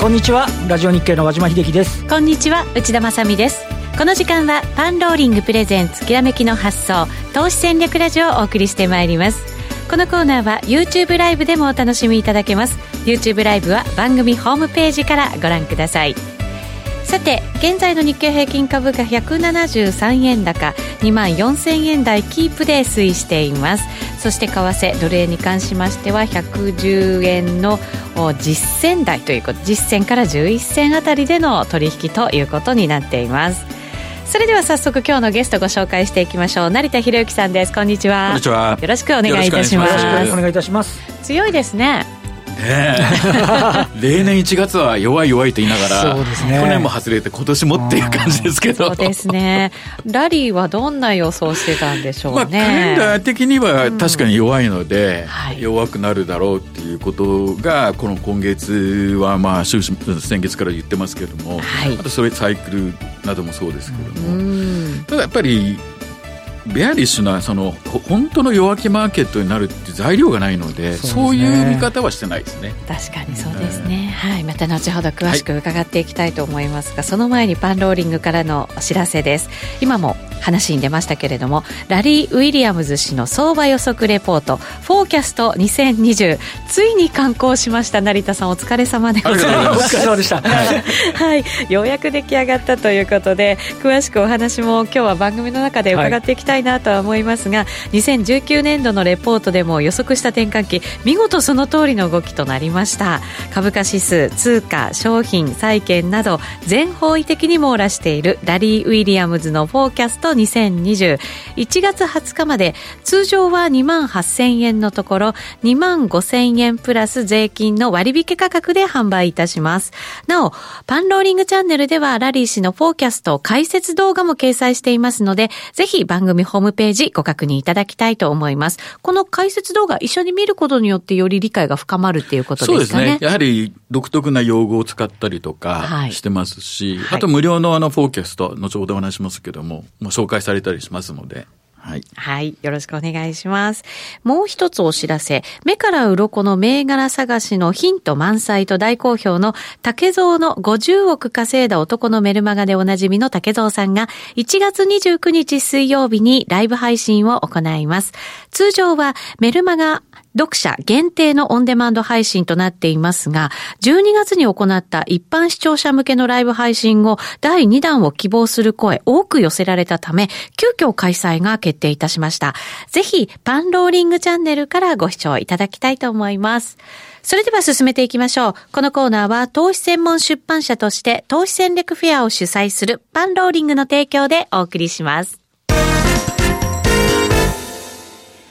こんにちは。ラジオ日経の和島秀樹です。こんにちは内田まさです。この時間はパンローリングプレゼンツきらめきの発想投資戦略ラジオをお送りしてまいります。このコーナーは YouTube ライブでもお楽しみいただけます。YouTube ライブは番組ホームページからご覧ください。さて現在の日経平均株価173円高2万4000円台キープで推移しています。そして為替ドル円に関しましては110円の実践台ということ実践から11銭あたりでの取引ということになっています。それでは早速今日のゲストご紹介していきましょう。成田博之さんです。こんにちは。こんにちは。よろしくお願いいたします。よろしくお願いいたします。強いですねね。例年1月は弱い弱いと言いながら、ね、去年も外れて今年もっていう感じですけど。そうですね。ラリーはどんな予想してたんでしょうね、まあ、カレンダー的には確かに弱いので、うん、弱くなるだろうっていうことがこの今月はまあ終始先月から言ってますけども、はい、あとそれサイクルなどもそうですけども、ただやっぱりベアリッシュなその本当の弱気マーケットになるって材料がないのでそう、ね,、いう見方はしてないですね。確かにそうですね、はい、また後ほど詳しく伺っていきたいと思いますが、はい、その前にパンローリングからのお知らせです。今も話に出ましたけれどもラリー・ウィリアムズ氏の相場予測レポートフォーキャスト2020ついに刊行しました。成田さんお疲れ様でございます。お疲れ様でした、はい、ようやく出来上がったということで詳しくお話も今日は番組の中で伺っていきたいなとは思いますが、はい、2019年度のレポートでも予測した転換期見事その通りの動きとなりました。株価指数通貨商品債券など全方位的に網羅しているラリー・ウィリアムズのフォーキャスト2020 1月20日まで通常は2万8000円のところ2万5000円プラス税金の割引価格で販売いたします。なおパンローリングチャンネルではラリー氏のフォーキャスト解説動画も掲載していますのでぜひ番組ホームページご確認いただきたいと思います。この解説動画一緒に見ることによってより理解が深まるっていうことですかね。そうですね。やはり独特な用語を使ったりとかしてますし、はい、あと無料のあのフォーキャスト後ほどお話しますけどももう紹介されたりしますので。はい。はい。よろしくお願いします。もう一つお知らせ。目から鱗の銘柄探しのヒント満載と大好評の竹蔵の50億稼いだ男のメルマガでおなじみの竹蔵さんが1月29日水曜日にライブ配信を行います。通常はメルマガ読者限定のオンデマンド配信となっていますが、12月に行った一般視聴者向けのライブ配信後、第2弾を希望する声多く寄せられたため、急遽開催が決定いたしました。ぜひ、パンローリングチャンネルからご視聴いただきたいと思います。それでは進めていきましょう。このコーナーは投資専門出版社として投資戦略フェアを主催するパンローリングの提供でお送りします。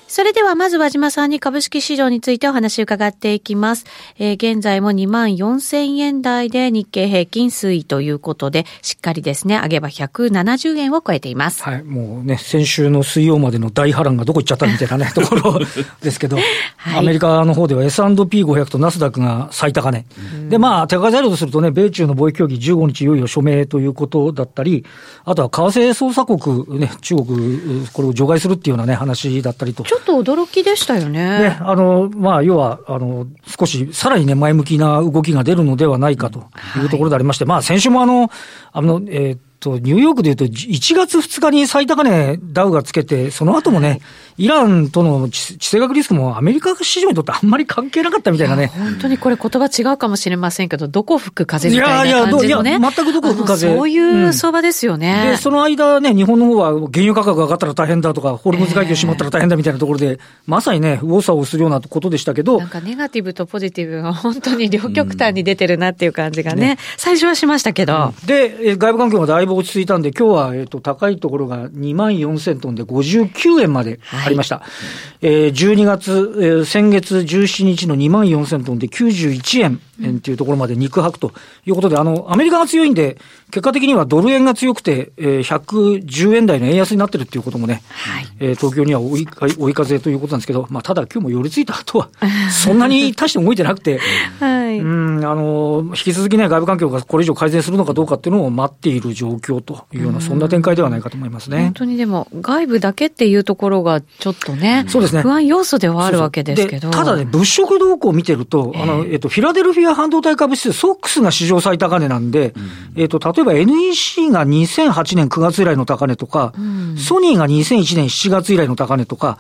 それではまず和島さんに株式市場についてお話を伺っていきます。えー、現在も2万4000円台で日経平均推移ということで、しっかりですね、上げば170円を超えています。はい、もうね、先週の水曜までの大波乱がどこ行っちゃったみたいなね、ところですけど、はい、アメリカの方では S&P500 とナスダックが最高値。で、まあ、手数えるとするとね、米中の貿易協議15日いよいよ署名ということだったり、あとは為替操作国、ね、中国、これを除外するっていうようなね、話だったりと。ちょっと驚きでしたよね。ね、あの、まあ、要は、あの、少し、さらにね、前向きな動きが出るのではないかというところでありまして、はい、まあ、先週もあの、あの、えーと、ニューヨークでいうと、1月2日に最高値ダウがつけて、その後もね、はい、イランとの地政学リスクもアメリカ市場にとってあんまり関係なかったみたいなね。本当にこれ言葉違うかもしれませんけど、どこ吹く風みたいな感じの、ね、いやいや、全くどこ吹く風。そういう相場ですよね、うん、で、その間ね、日本の方は原油価格が上がったら大変だとか、ホルムズ海峡閉まったら大変だみたいなところで、まさにね、右往左往するようなことでしたけど。なんかネガティブとポジティブが本当に両極端に出てるなっていう感じがね、ね最初はしましたけど。うん、で、外部環境がだいぶ落ち着いたんで、今日は、えっ、と、高いところが2万4000トンで59円までありました。はいえー、12月、えー、先月17日の2万4000トンで91円っていうところまで肉薄ということで、あの、アメリカが強いんで、結果的にはドル円が強くて、えー、110円台の円安になってるっていうこともね、はい、えー、東京には追い追い風ということなんですけど、まあ、ただ今日も寄り付いた後は、そんなに大して動いてなくて、はいい。うん、あの、引き続きね、外部環境がこれ以上改善するのかどうかっていうのを待っている状況というような、そんな展開ではないかと思いますね。本当にでも、外部だけっていうところがちょっとね、そうですね。不安要素ではあるわけですけど。ただね、物色動向を見てると、あの、えっと、フィラデルフィア半導体株指数、ソックスが史上最高値なんで、えっと、例えば NEC が2008年9月以来の高値とか、ソニーが2001年7月以来の高値とか、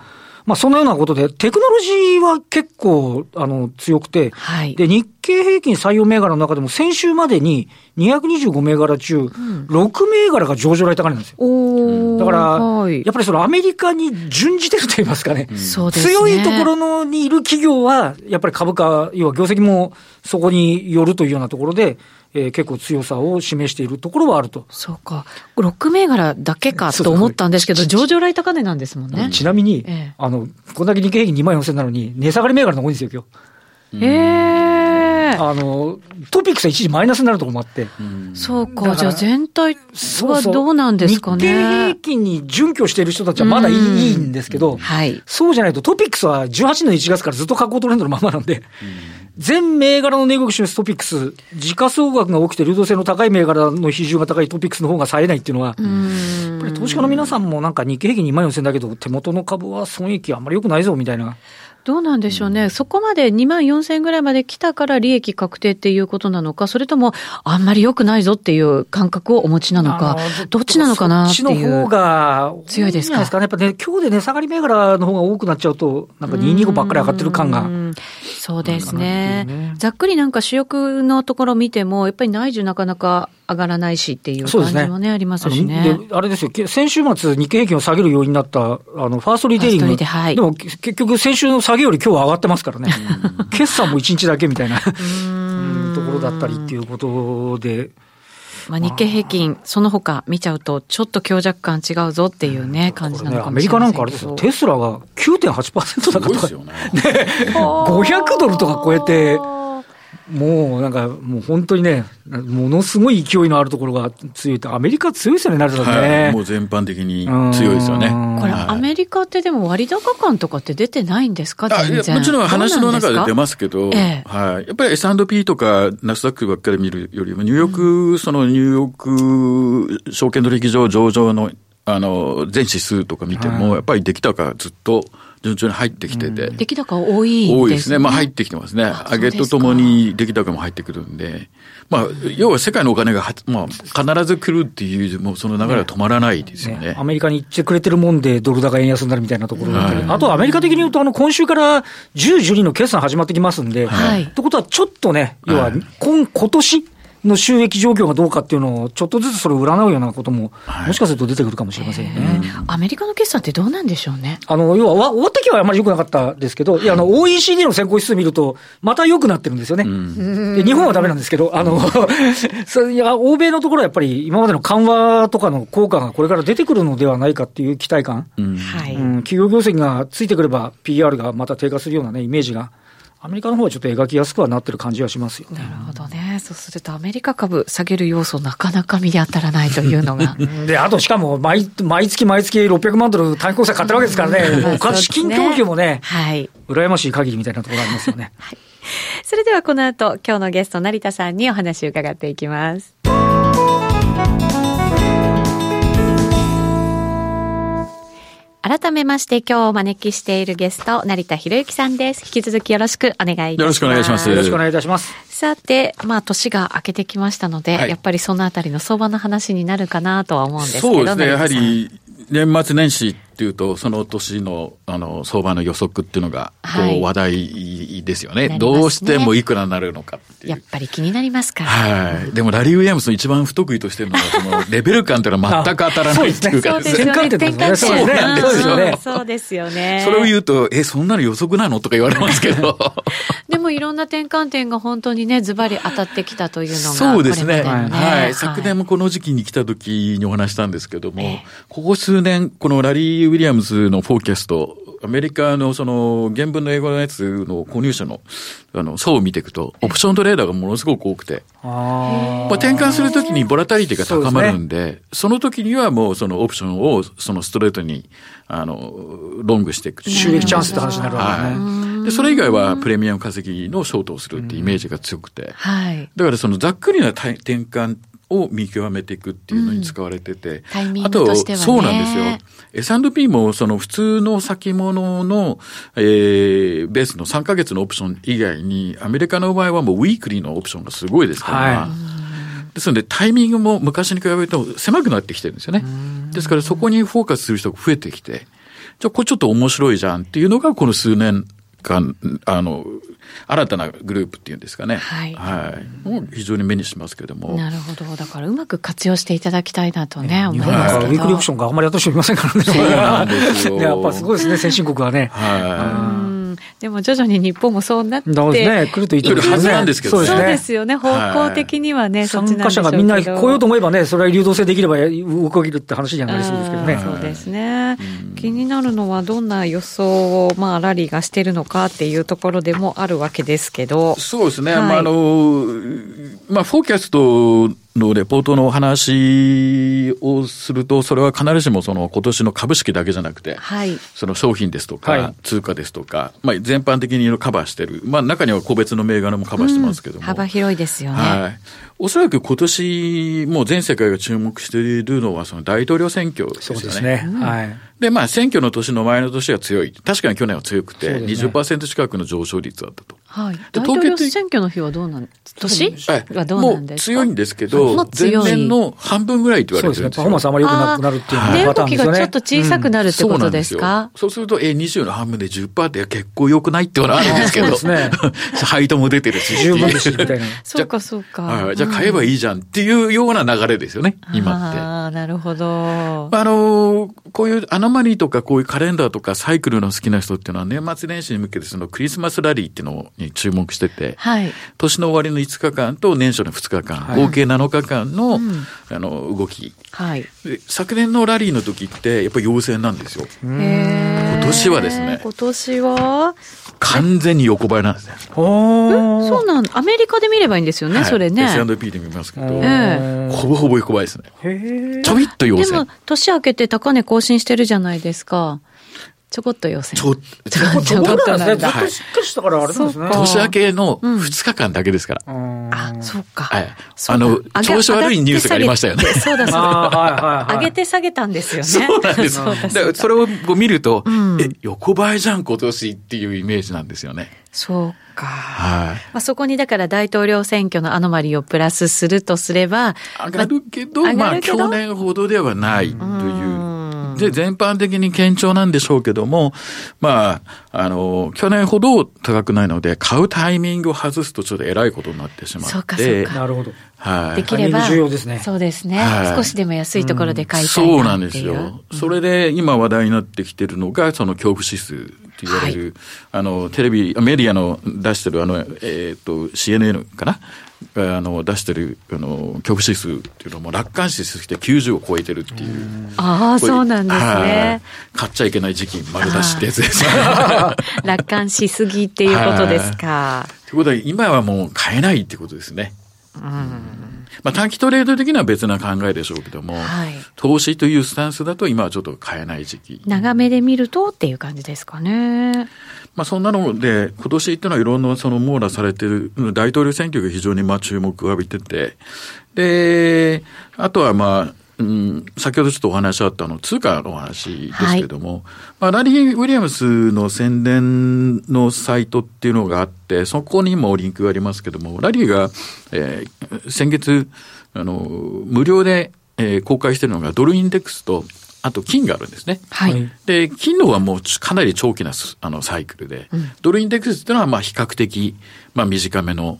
まあ、そのようなことで、テクノロジーは結構、あの、強くて、はい、で、日経平均採用銘柄の中でも先週までに225銘柄中、6銘柄が上場来高値なんですよ。だから、はい、やっぱりそのアメリカに準じてると言いますかね。そうですね。強いところのにいる企業は、やっぱり株価、要は業績もそこによるというようなところで、えー、結構強さを示しているところはあると。そうか。ロック銘柄だけかと思ったんですけど、上場来高値なんですもんね。ちなみに、えー、あの、こんだけ日経平均2万4000なのに、値下がり銘柄の多いんですよ、今日。へえー。あの、トピックス一時マイナスになるところもあって。そうか。じゃあ全体はどうなんですかね。日経平均に準拠している人たちはまだいいんですけど、はい、そうじゃないとトピックスは18年の1月からずっと下降トレンドのままなんで、全銘柄の値動き示すトピックス、時価総額が大きくて流動性の高い銘柄の比重が高いトピックスの方が冴えないっていうのは、やっぱり投資家の皆さんもなんか日経平均2万4000だけど、手元の株は損益あんまり良くないぞみたいな。どうなんでしょうね、うん、そこまで2万4000円ぐらいまで来たから利益確定っていうことなのか、それともあんまり良くないぞっていう感覚をお持ちなのか、どっちなのかなっていう。そっちの方が強いですか？ですかね。やっぱね、今日で値下がり銘柄の方が多くなっちゃうと、なんか225ばっかり上がってる感が。そうですね、ね、ざっくりなんか主力のところ見ても、やっぱり内需なかなか上がらないしっていう感じもね、ねありますしね。で、あれですよ、先週末日経平均を下げる要因になった、あの、ファーストリテイリング。はい、でも結局先週の下げより今日は上がってますからね。決算も1日だけみたいな。ところだったりっていうことで。まあ、日経平均、その他見ちゃうと、ちょっと強弱感違うぞっていうね、感じなのかもしれない、ね、アメリカなんかあれですよ、テスラが9.8%高とか、ね、500 ドルとか超えて、もうなんか、もう本当にね、ものすごい勢いのあるところが強いと、アメリカ強いですよね、成田さんね、はい。もう全般的に強いですよね。これ、アメリカってでも割高感とかって出てないんですか全然もちろん話の中で出ますけど、ええ、はい。やっぱり S&P とかナスダックばっかり見るよりも、ニューヨーク、うん、そのニューヨーク証券取引所上場のあの、全指数とか見ても、やっぱり出来高ずっと順調に入ってきてて。出来高多い、ね、多いですね。まあ入ってきてますね。上げとともに出来高も入ってくるんで。まあ、要は世界のお金がまあ、必ず来るっていう、もうその流れは止まらないですよね。ねアメリカに行ってくれてるもんで、ドル高円安になるみたいなところだったり、はい、あとアメリカ的に言うと、あの、今週から10、12の決算始まってきますんで、はい。ってことは、ちょっとね、要は、今、今年、の収益状況がどうかっていうのを、ちょっとずつそれを占うようなことも、もしかすると出てくるかもしれませんね。アメリカの決算ってどうなんでしょうね？あの、要は、終わった期はあまり良くなかったですけど、はい、いや、あの、OECD の先行指数見ると、また良くなってるんですよね。うん、で日本はダメなんですけど、あの、それいや、欧米のところはやっぱり今までの緩和とかの効果がこれから出てくるのではないかっていう期待感。うん、はい。企業業績がついてくれば PR がまた低下するようなね、イメージが。アメリカの方はちょっと描きやすくはなってる感じはしますよね。なるほどね。そうするとアメリカ株下げる要素なかなか見当たらないというのが。で、あとしかも毎毎月毎月600万ドル短期国債買ってるわけですからね。もう資金供給もね、はい。羨ましい限りみたいなところありますよね。はい。それではこの後、今日のゲスト成田さんにお話を伺っていきます。改めまして今日お招きしているゲスト、成田博之さんです。引き続きよろしくお願いいたします。よろしくお願いします。よろしくお願いいたします。さて、まあ、年が明けてきましたので、はい、やっぱりそのあたりの相場の話になるかなとは思うんですけどそうですね、やはり、年末年始っていうと、その年のあの相場の予測っていうのが、こう話題ですよね、はい、どうしてもいくらになるのかっていう。やっぱり気になりますから。はい。でも、ラリー・ウィリアムスの一番不得意としてるのは、そのレベル感っていうのは全く当たらないっていうか、転換点ですね。そうですよね。そうですよね。それを言うと、え、そんなの予測なのとか言われますけど。でも、いろんな転換点が本当にね、ズバリ当たってきたというのが、そうですね。はい。昨年もこの時期に来た時にお話したんですけども、ここ数年、このラリー・ウィリアムズのフォーキャスト、アメリカのその原文の英語のやつの購入者のあの層を見ていくと、オプショントレーダーがものすごく多くて、まあ、転換するときにボラタリティが高まるんで、そ、ね、の時にはもうそのオプションをそのストレートにあのロングしていく。収益チャンスって話になるわけね。はいで、それ以外はプレミアム稼ぎのショートをするってイメージが強くて。はい。だからそのざっくりな転換を見極めていくっていうのに使われてて。タイミングとしては、ね、そうなんですよ。S&P もその普通の先物の、えー、ベースの3ヶ月のオプション以外に、アメリカの場合はもうウィークリーのオプションがすごいですから、はい、ですのでタイミングも昔に比べると狭くなってきてるんですよね。ですからそこにフォーカスする人が増えてきて、じゃあこれちょっと面白いじゃんっていうのがこの数年間、あの、新たなグループっていうんですかね。はい。はい。もう非常に目にしますけれども。なるほど。だからうまく活用していただきたいなとね、思いますけど。ウィークリオプションがあんまりやった人いませんからね。そうなんですよ。やっぱすごいですね、先進国はね。はい。でも徐々に日本もそうなって。ね。来ると言ってるはずなんですけどね。そうですよね。方向的にはね、参加者がみんな来ようと思えばね、それは流動性できれば動けるって話にはなりそうですけどね。そうですね。気になるのはどんな予想を、まあ、ラリーがしてるのかっていうところでもあるわけですけど。そうですね。まあ、あの、まあ、フォーキャストのレポートのお話をすると、それは必ずしもその今年の株式だけじゃなくて、はい、その商品ですとか、はい、通貨ですとか、まあ、全般的にカバーしてる、まあ、中には個別の銘柄もカバーしてますけども、うん、幅広いですよね。はいおそらく今年、もう全世界が注目しているのは、その大統領選挙ですよね。そうですね。はい。で、まあ、選挙の年の前の年は強い。確かに去年は強くて、ね、20%近くの上昇率だったと。はい。大統領選挙の日はどうなん年はどうなんですか？もう強いんですけど、前年の半分ぐらいって言われてるんですよ。そうですね。パフォーマンスあまり良くなくなるっていうのがパターンですね。がちょっと小さくなるってことですか、うん、そうすると、え、20の半分で10%って結構良くないっていうのはあるんですけど、そうですね。配当も出てるし。十分ですみたいな。そうか、そうか。じゃあ買えばいいじゃんっていうような流れですよね、今って。ああ、なるほど。あの、こういうアノマリーとかこういうカレンダーとかサイクルの好きな人っていうのは年末年始に向けてそのクリスマスラリーっていうのに注目してて、はい、年の終わりの5日間と年初の2日間、はい、合計7日間のうん、あの動き、はい、昨年のラリーの時ってやっぱり陽性なんですよ。今年はですね。今年は？完全に横ばいなんですね。そうなんアメリカで見ればいいんですよね、はい、それね。S&P で見ますけど、ほぼほぼ横ばいですね。ちょびっと陽性。でも、年明けて高値更新してるじゃないですか。ちょこっと予選。ちょ、ちょこ ちょこっとなんですね。ずっとしっかりしたからあれなんですね。年明けの2日間だけですから。あ、そうか。はい。あの、調子悪いニュースがありましたよね。そうだそうだ。上げて下げたんですよね。そうなんです。だそれを見ると、え、横ばいじゃん今年っていうイメージなんですよね。そうか。はい。まあ、そこにだから大統領選挙のアノマリーをプラスするとすれば。上がるけど、まあ、去年ほどではないという。で、全般的に堅調なんでしょうけども、まあ、あの、去年ほど高くないので、買うタイミングを外すとちょっと偉いことになってしまって。そうか、そうか。なるほど。はい。できれば、重要ですね。そうですね、はい、少しでも安いところで買いたいな、うん、そうなんですよ。それで今話題になってきてるのが、その恐怖指数って言われる、はい、あの、テレビ、メディアの出してる、あの、えっ、ー、と、CNN かな？あの出してるあの恐怖指数っていうのも楽観視しすぎて90を超えてるっていう。ああ、そうなんですね。買っちゃいけない時期丸出しってやつです。楽観しすぎっていうことですか。ということは今はもう買えないってことですね。うんまあ、短期トレード的には別な考えでしょうけども、はい、投資というスタンスだと今はちょっと買えない時期。長めで見るとっていう感じですかね。まあ、そんなので、今年っていうのはいろんなその網羅されてる大統領選挙が非常にまあ注目を浴びてて、で、あとはまあ、うん、先ほどちょっとお話あったの通貨の話ですけども、はい、まあ、ラリー・ウィリアムスの宣伝のサイトっていうのがあって、そこにもリンクがありますけども、ラリーが、えー、先月、あの、無料で、えー、公開しているのがドルインデックスと、あと金があるんですね。はい。で、金のはもうかなり長期なあのサイクルで、うん、ドルインデックスっていうのはまあ比較的、まあ短めの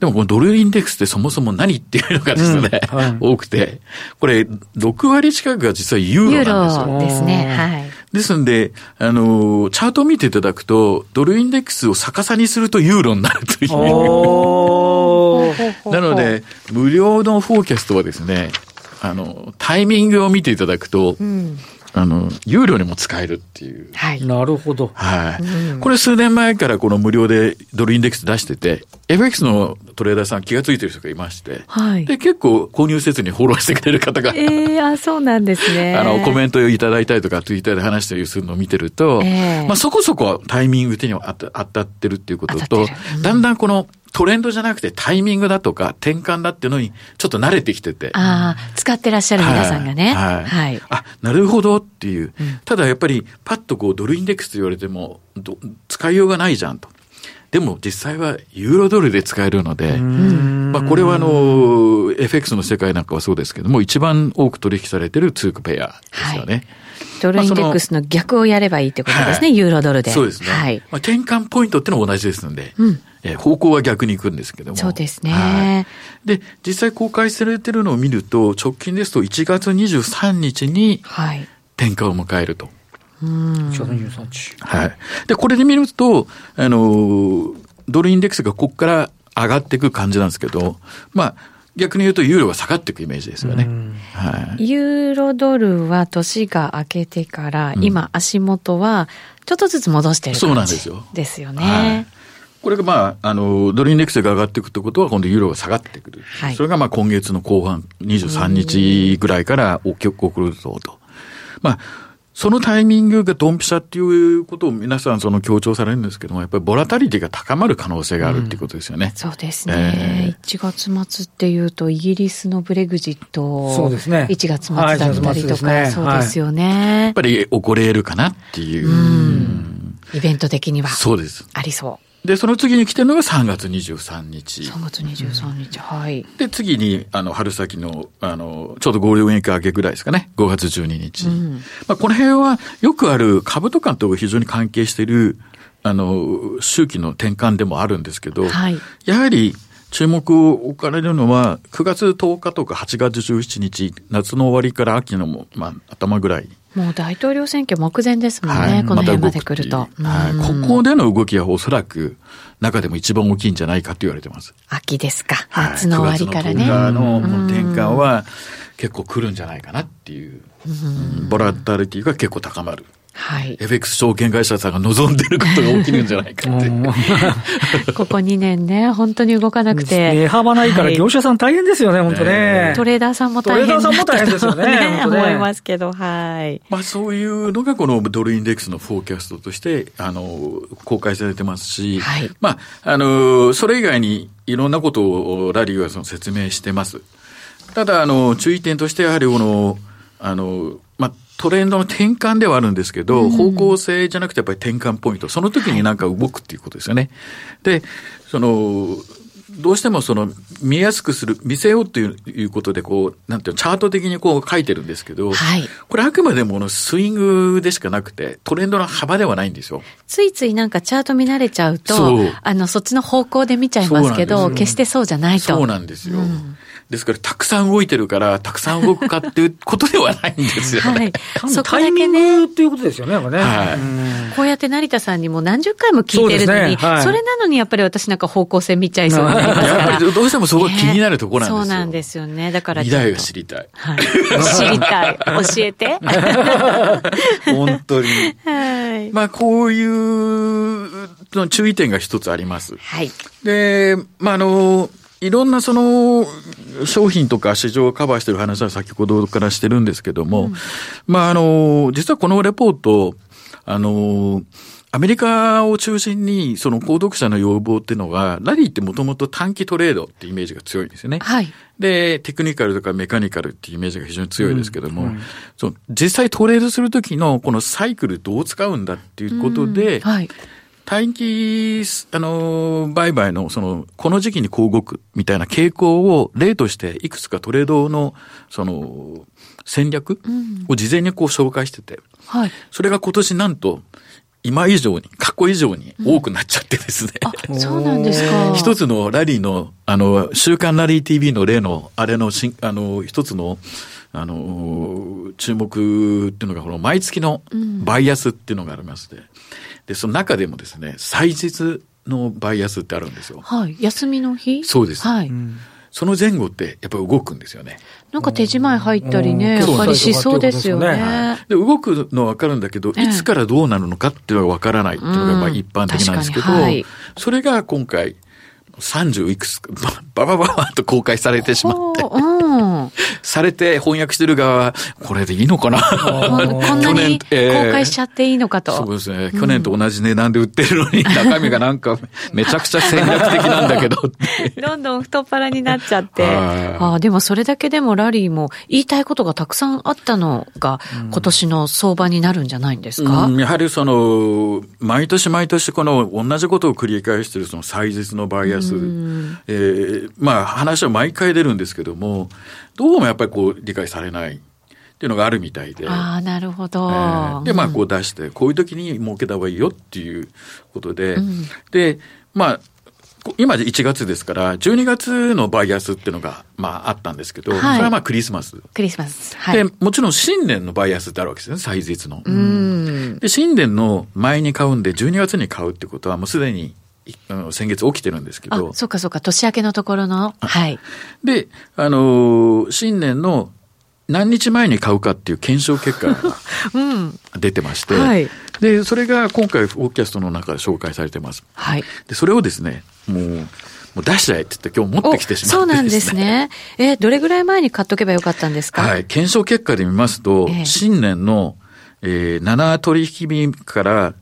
でもこのドルインデックスってそもそも何っていうのがですね、うんはい、多くて、これ6割近くが実はユーロなんですよ。ですね。はい。ですんで、あの、チャートを見ていただくと、ドルインデックスを逆さにするとユーロになるという。なので、無料のフォーキャストはですね、あの、タイミングを見ていただくと、うんあの、有料にも使えるっていう。はい。なるほど。はい。うん、これ数年前からこの無料でドルインデックス出してて、FX のトレーダーさん気がついてる人がいまして、はい。で、結構購入せずにフォローしてくれる方が。ええー、あ、そうなんですね。あの、コメントをいただいたりとか、ツイッターで話したりするのを見てると、えー、まあそこそこタイミング手に当たってるっていうことと、うん、だんだんこのトレンドじゃなくてタイミングだとか転換だっていうのにちょっと慣れてきてて。ああ、使ってらっしゃる皆さんがね。はい。はい。はい、あ、なるほどっていう。うん、ただやっぱりパッとこうドルインデックスと言われても使いようがないじゃんと。でも実際はユーロドルで使えるので、まあこれはあの、FX の世界なんかはそうですけども、一番多く取引されてる通貨ペアですよね。はいドルインデックスの逆をやればいいってことですね、はい、ユーロドルで。そうですね。はい。まあ、転換ポイントってのは同じですので、うん、えー、方向は逆に行くんですけども。そうですね、はい。で、実際公開されてるのを見ると、直近ですと1月23日に、転換を迎えると。うん。1月23日。はい。で、これで見ると、あの、ドルインデックスがここから上がっていく感じなんですけど、まあ、逆に言うとユーロが下がっていくイメージですよね。はい、ユーロドルは年が明けてから、今足元はちょっとずつ戻してる感じ、そうなんですよ。ですよね。はいこれがまあ、あの、ドルインデックスが上がっていくってことは、今度ユーロが下がってくる。はい、それがまあ今月の後半、23日ぐらいから起こるぞと。まあ、そのタイミングがドンピシャっていうことを皆さんその強調されるんですけども、やっぱりボラタリティが高まる可能性があるっていうことですよね。うん、そうですね、えー、1月末っていうと、イギリスのブレグジット、そうですね。1月末だったりとか、はいそうですよね、やっぱり起これるかなっていう。うん、イベント的には。そうです。ありそう。で、その次に来てるのが3月23日。3月23日、はい。で、次に、あの、春先の、あの、ちょうどゴールデンウィーク明けぐらいですかね。5月12日。うん、まあ、この辺は、よくある株とかと非常に関係している、あの、周期の転換でもあるんですけど、はい、やはり、注目を置かれるのは、9月10日とか8月17日、夏の終わりから秋の、まあ、頭ぐらいもう大統領選挙目前ですもんね、はい、この辺まで来ると。はい、ここでの動きはおそらく中でも一番大きいんじゃないかと言われてます。秋ですか。夏の終わりからね。はい、の転換は結構来るんじゃないかなっていう、ボラタリティが結構高まる。はい。FX 証券会社さんが望んでることが起きるんじゃないかって。ここ2年ね、本当に動かなくて。値幅ないから業者さん大変ですよね、はい、本当ね。トレーダーさんも大変。トレーダーさんも大変ですよね。ね思いますけど、はい。まあそういうのがこのドルインデックスのフォーキャストとして、あの、公開されてますし、はい。まあ、あの、それ以外にいろんなことをラリーはその説明してます。ただ、あの、注意点としてやはりこの、あの、まあ、トレンドの転換ではあるんですけど、うん、方向性じゃなくてやっぱり転換ポイント、その時になんか動くっていうことですよね。はい、で、その、どうしてもその見やすくする、見せようということで、こう、なんていうの、チャート的にこう書いてるんですけど、はい、これあくまでものスイングでしかなくて、トレンドの幅ではないんですよ。ついついなんかチャート見慣れちゃうと、あの、そっちの方向で見ちゃいますけど、決してそうじゃないと。そうなんですよ。うんですから、たくさん動いてるから、たくさん動くかっていうことではないんですよ、ね。はい。そこだけね。っていうことですよね、ね。はい。こうやって成田さんにも何十回も聞いてるのに、そ、ねはい、それなのにやっぱり私なんか方向性見ちゃいそうなやっぱりどうしてもそこが気になるところなんですよ。そうなんですよね。だから未来が知りたい。はい。知りたい。教えて。本当に。はい。まあ、こういう注意点が一つあります。はい。で、まあ、あの、いろんなその商品とか市場をカバーしてる話は先ほどからしてるんですけども、うん、まああの、実はこのレポート、あの、アメリカを中心に、その購読者の要望っていうのが、ラリーってもともと短期トレードってイメージが強いんですよね。はい。で、テクニカルとかメカニカルっていうイメージが非常に強いですけども、うんうん、その実際トレードするときのこのサイクルどう使うんだっていうことで、うん、はい。短期、あの、売買の、その、この時期にこう動くみたいな傾向を例として、いくつかトレードの、その、戦略を事前にこう紹介してて、はい。それが今年なんと、今以上に、過去以上に多くなっちゃってですね。うん、そうなんですか。一つのラリーの、あの、週刊ラリー TV の例の、あれのしん、あの、一つの、あの、注目っていうのが、この毎月のバイアスっていうのがありまして、で、その中でもですね、祭日のバイアスってあるんですよ。はい。休みの日？そうです。はい。うんその前後ってやっぱり動くんですよね。なんか手仕舞入ったりね、やっぱりしそうですよね。で動くのは分かるんだけど、いつからどうなるのかっていうのが分からないっていうのがまあ一般的なんですけど、はい、それが今回、30いくつばばばばと公開されてしまって、うん、されて翻訳してる側は、これでいいのかなこんなに公開しちゃっていいのかと。そうですね。去年と同じ値段で売ってるのに、中身がなんかめちゃくちゃ戦略的なんだけどどんどん太っ腹になっちゃって。ああでもそれだけでもラリーも言いたいことがたくさんあったのが、今年の相場になるんじゃないんですか、うん、やはりその、毎年毎年この同じことを繰り返しているその祭日のバイアス、えー、まあ話は毎回出るんですけども、どうもやっぱりこう理解されないっていうのがあるみたいで。ああ、なるほど。えー、で、まあこう出して、こういう時に設けた方がいいよっていうことで、うん、で、まあ、今で1月ですから、12月のバイアスっていうのが、まああったんですけど、はい、それはまあクリスマス。クリスマス。はい、で、もちろん新年のバイアスってあるわけですね、祭日の。で、新年の前に買うんで、12月に買うってことはもうすでに先月起きてるんですけど。そうかそうか、年明けのところの。はい。で、あのー、新年の何日前に買うかっていう検証結果が 出てまして、うんはい、で、それが今回、フォーキャストの中で紹介されてます。はい。で、それをですね、もう、もう出しちゃえって言って今日持ってきてしまって、ね、そうなんですね。えどれぐらい前に買っとけばよかったんですか？はい。検証結果で見ますと、えー、新年の、えー、7取引日から、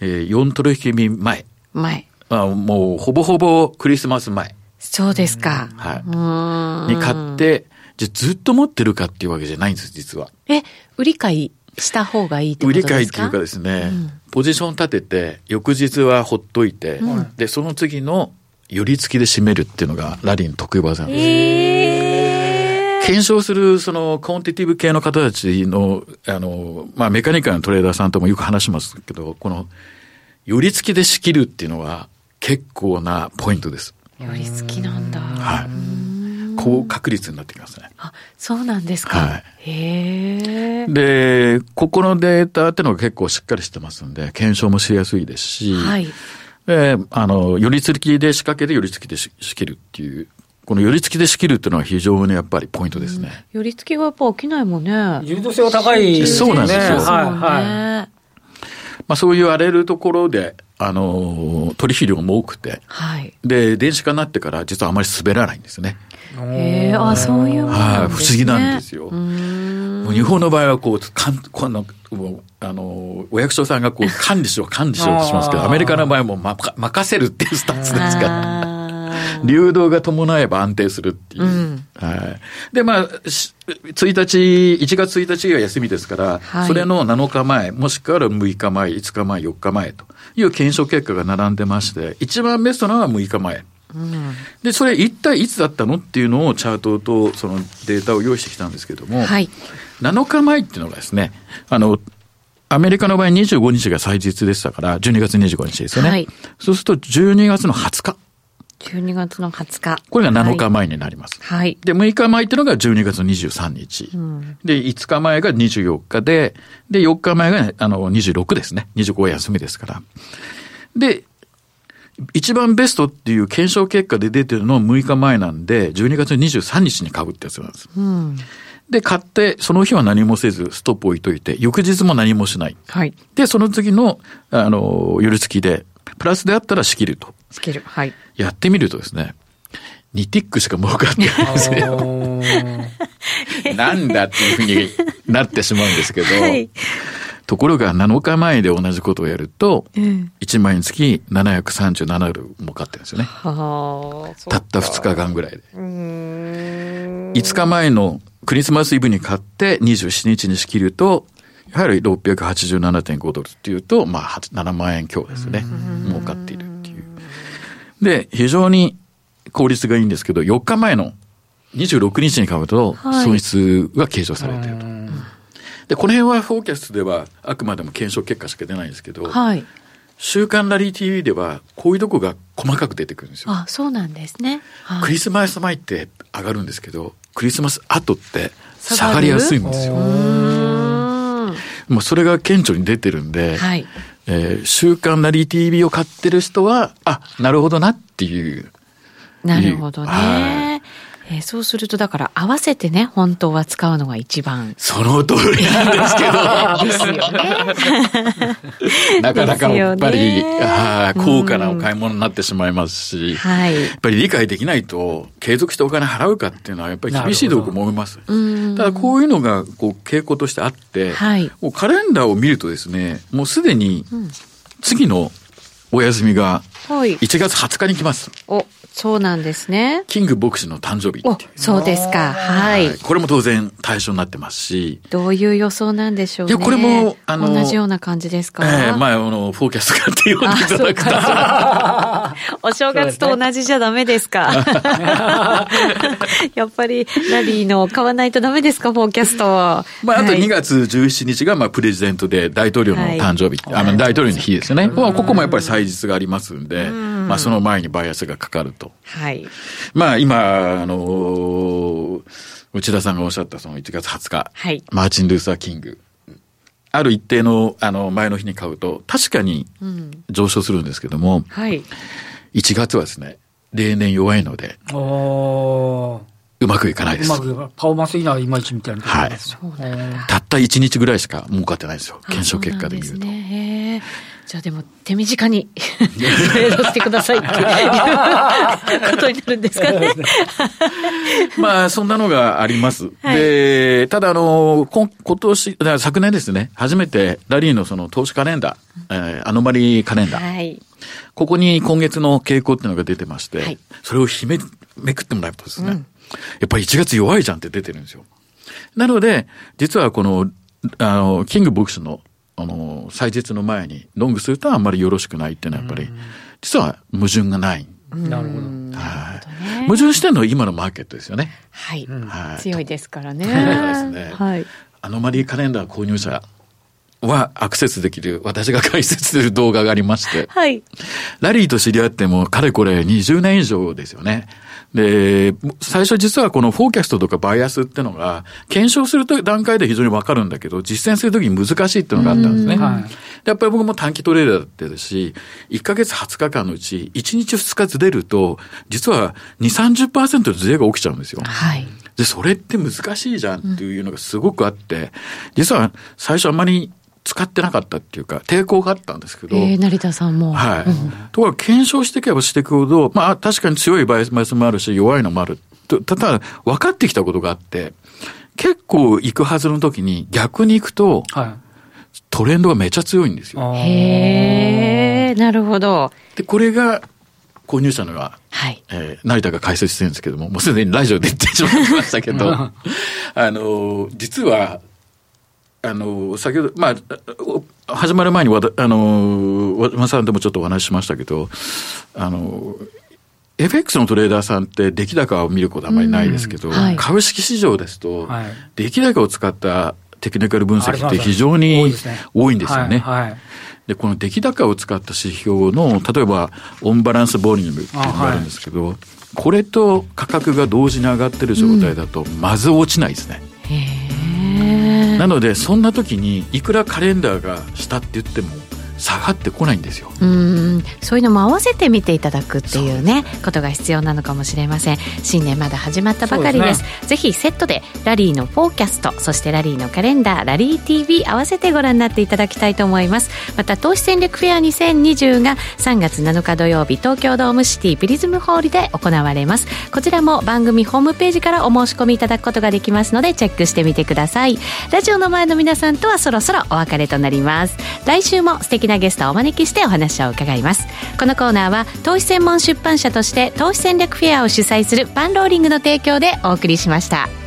えー、4取引日前。前。あもうほぼほぼクリスマス前。そうですか。はい。に買って、じゃずっと持ってるかっていうわけじゃないんです、実は。え、売り買いした方がいいってことですか？売り買いっていうかですね、うん、ポジション立てて、翌日はほっといて、うん、で、その次の寄り付きで締めるっていうのがラリーの得意技なんです。えー、検証する、その、コンティティブ系の方たちの、あの、まあ、メカニカルのトレーダーさんともよく話しますけど、この、寄り付きで仕切るっていうのは、結構なポイントです。寄り付きなんだ。はい。高確率になってきますね。あ、そうなんですか。はい。へで、ここのデータっていうのが結構しっかりしてますんで、検証もしやすいですし、はい。で、あの、寄り付きで仕掛けで寄り付きで仕切るっていう、この寄り付きで仕切るっていうのは非常にやっぱりポイントですね。寄り付きがやっぱ起きないもんね。流動性は高い、ね、そうなんですよ。はい、はい。まあそう言われるところで、あの、取引量も多くて、はい。で、電子化になってから実はあまり滑らないんですね。へえ、あ、そういう、ね、はい、不思議なんですよ。日本の場合はこう、かん、この、あの、お役所さんがこう、管理しろ、管理しろとしますけど、アメリカの場合も、ま、任せるっていうスタンスですから。流動が伴えば安定するっていう。うん、はい。で、まあ、1日、1月1日が休みですから、はい、それの7日前、もしくは6日前、5日前、4日前という検証結果が並んでまして、一番ベストなのは6日前。うん、で、それ一体いつだったのっていうのをチャートとそのデータを用意してきたんですけども、はい、7日前っていうのがですね、あの、アメリカの場合25日が祭日でしたから、12月25日ですよね。はい、そうすると12月の20日。12月の20日。これが7日前になります。はい。で、6日前っていうのが12月23日。うん、で、5日前が24日で、で、4日前が、あの、26ですね。25は休みですから。で、一番ベストっていう検証結果で出てるのは6日前なんで、12月23日に買うってやつなんです。うん、で、買って、その日は何もせず、ストップ置いといて、翌日も何もしない。はい。で、その次の、あの、寄り付きで、プラスであったら仕切ると。仕切る。はい。やってみるとですね、2ティックしか儲かってないんですよ。なんだっていうふうになってしまうんですけど、はい、ところが7日前で同じことをやると、1万円つき737ドル儲かってるんですよね。たった2日間ぐらいで。5日前のクリスマスイブに買って27日に仕切ると、やはり687.5ドルっていうと、まあ7万円強ですね。儲かっている。で、非常に効率がいいんですけど、4日前の26日に買うと、損失が計上されていると。はいで、この辺はフォーキャストではあくまでも検証結果しか出ないんですけど、はい。週刊ラリー TV ではこういうとこが細かく出てくるんですよ。あ、そうなんですね。はい、クリスマス前って上がるんですけど、クリスマス後って下がりやすいんですよ。もうそれが顕著に出てるんで、はい、えー、週刊ラリー TV を買ってる人は、あ、なるほどなっていう。なるほどね。はいえー、そうすると、だから合わせてね、本当は使うのが一番。その通りなんですけど。ですよね。なかなかやっぱり、はあ、高価なお買い物になってしまいますし、はい、やっぱり理解できないと、継続してお金払うかっていうのはやっぱり厳しいと思います。ただこういうのがこう傾向としてあって、はい、もうカレンダーを見るとですね、もうすでに次のお休みが1月20日に来ます。おそうなんですね。キング牧師の誕生日お、そうですか。はい。これも当然対象になってますし。どういう予想なんでしょうね。いや、これも、あの、同じような感じですか？ええー、まあ、あの、フォーキャストかって呼んでいただくと。お正月と同じじゃダメですか？やっぱり、ラリーの買わないとダメですか、フォーキャストは。まあ、あと2月17日が、まあ、プレジデントで大統領の誕生日、はい、あの、大統領の日ですよね。まあ、ここもやっぱり祭日がありますんで、まあ、その前にバイアスがかかると。はい。まあ、今、あの内田さんがおっしゃったその1月20日、はい、マーチン・ルーサー・キング。ある一定の、あの、前の日に買うと、確かに上昇するんですけども、うん、はい。1月はですね、例年弱いので、うまくいかないです。うまく、パフォーマンスいいないまいちみたいな。はい。たった1日ぐらいしか儲かってないですよ。検証結果で見ると。ね、じゃあでも手短にトレードしてくださいっていう ことになるんですかね。まあ、そんなのがあります。はい、で、ただあの、今今年、昨年ですね、初めてラリーのその投資カレンダー、えー、アノマリカレンダー。はい、ここに今月の傾向っていうのが出てまして、はい、それをひめ、めくってもらうとですね、うん、やっぱり1月弱いじゃんって出てるんですよ。なので、実はこの、あの、キング牧師のあの、祭日の前にロングするとあんまりよろしくないっていうのはやっぱり、実は矛盾がない。なるほど。はい。矛盾してるのは今のマーケットですよね。はい。はい、強いですからね。ですね。はい。アノマリーカレンダー購入者はアクセスできる、私が解説する動画がありまして。はい。ラリーと知り合っても、かれこれ20年以上ですよね。で、最初実はこのフォーキャストとかバイアスっていうのが、検証すると段階で非常にわかるんだけど、実践するときに難しいっていうのがあったんですね。はい、やっぱり僕も短期トレーダーだってですし、1ヶ月20日間のうち、1日2日ずれると、実は2、30%ずれが起きちゃうんですよ。はい。で、それって難しいじゃんっていうのがすごくあって、実は最初あんまり使ってなかったっていうか、抵抗があったんですけど。えー、成田さんも。はい。うん、ところが検証していけばしていくほど、まあ確かに強いバイアスもあるし、弱いのもある。ただ、分かってきたことがあって、結構行くはずの時に逆に行くと、はい、トレンドがめちゃ強いんですよ。へえ、なるほど。で、これが、購入者のは、はい。えー、成田が解説してるんですけども、もうすでにラジオで言ってしまいましたけど、あの、実は、あの、先ほど、まあ、始まる前にわた、あの、和島さんともちょっとお話ししましたけど、あの、FX のトレーダーさんって出来高を見ることあまりないですけど、はい、株式市場ですと、はい、出来高を使ったテクニカル分析って非常に多いんですよね。で、この出来高を使った指標の、例えば、オンバランスボリュームっていうのがあるんですけど、これと価格が同時に上がってる状態だと、まず落ちないですね。なのでそんな時にいくらカレンダーがしたって言っても下がってこないんですよ。うん。そういうのも合わせて見ていただくっていうねことが必要なのかもしれません。新年まだ始まったばかりです、ね、ぜひセットでラリーのフォーキャストそしてラリーのカレンダーラリー TV 合わせてご覧になっていただきたいと思います。また投資戦略フェア2020が3月7日土曜日東京ドームシティプリズムホールで行われます。こちらも番組ホームページからお申し込みいただくことができますのでチェックしてみてください。ラジオの前の皆さんとはそろそろお別れとなります。来週も素敵なゲストをお招きしてお話を伺います。このコーナーは投資専門出版社として投資戦略フェアを主催するパンローリングの提供でお送りしました。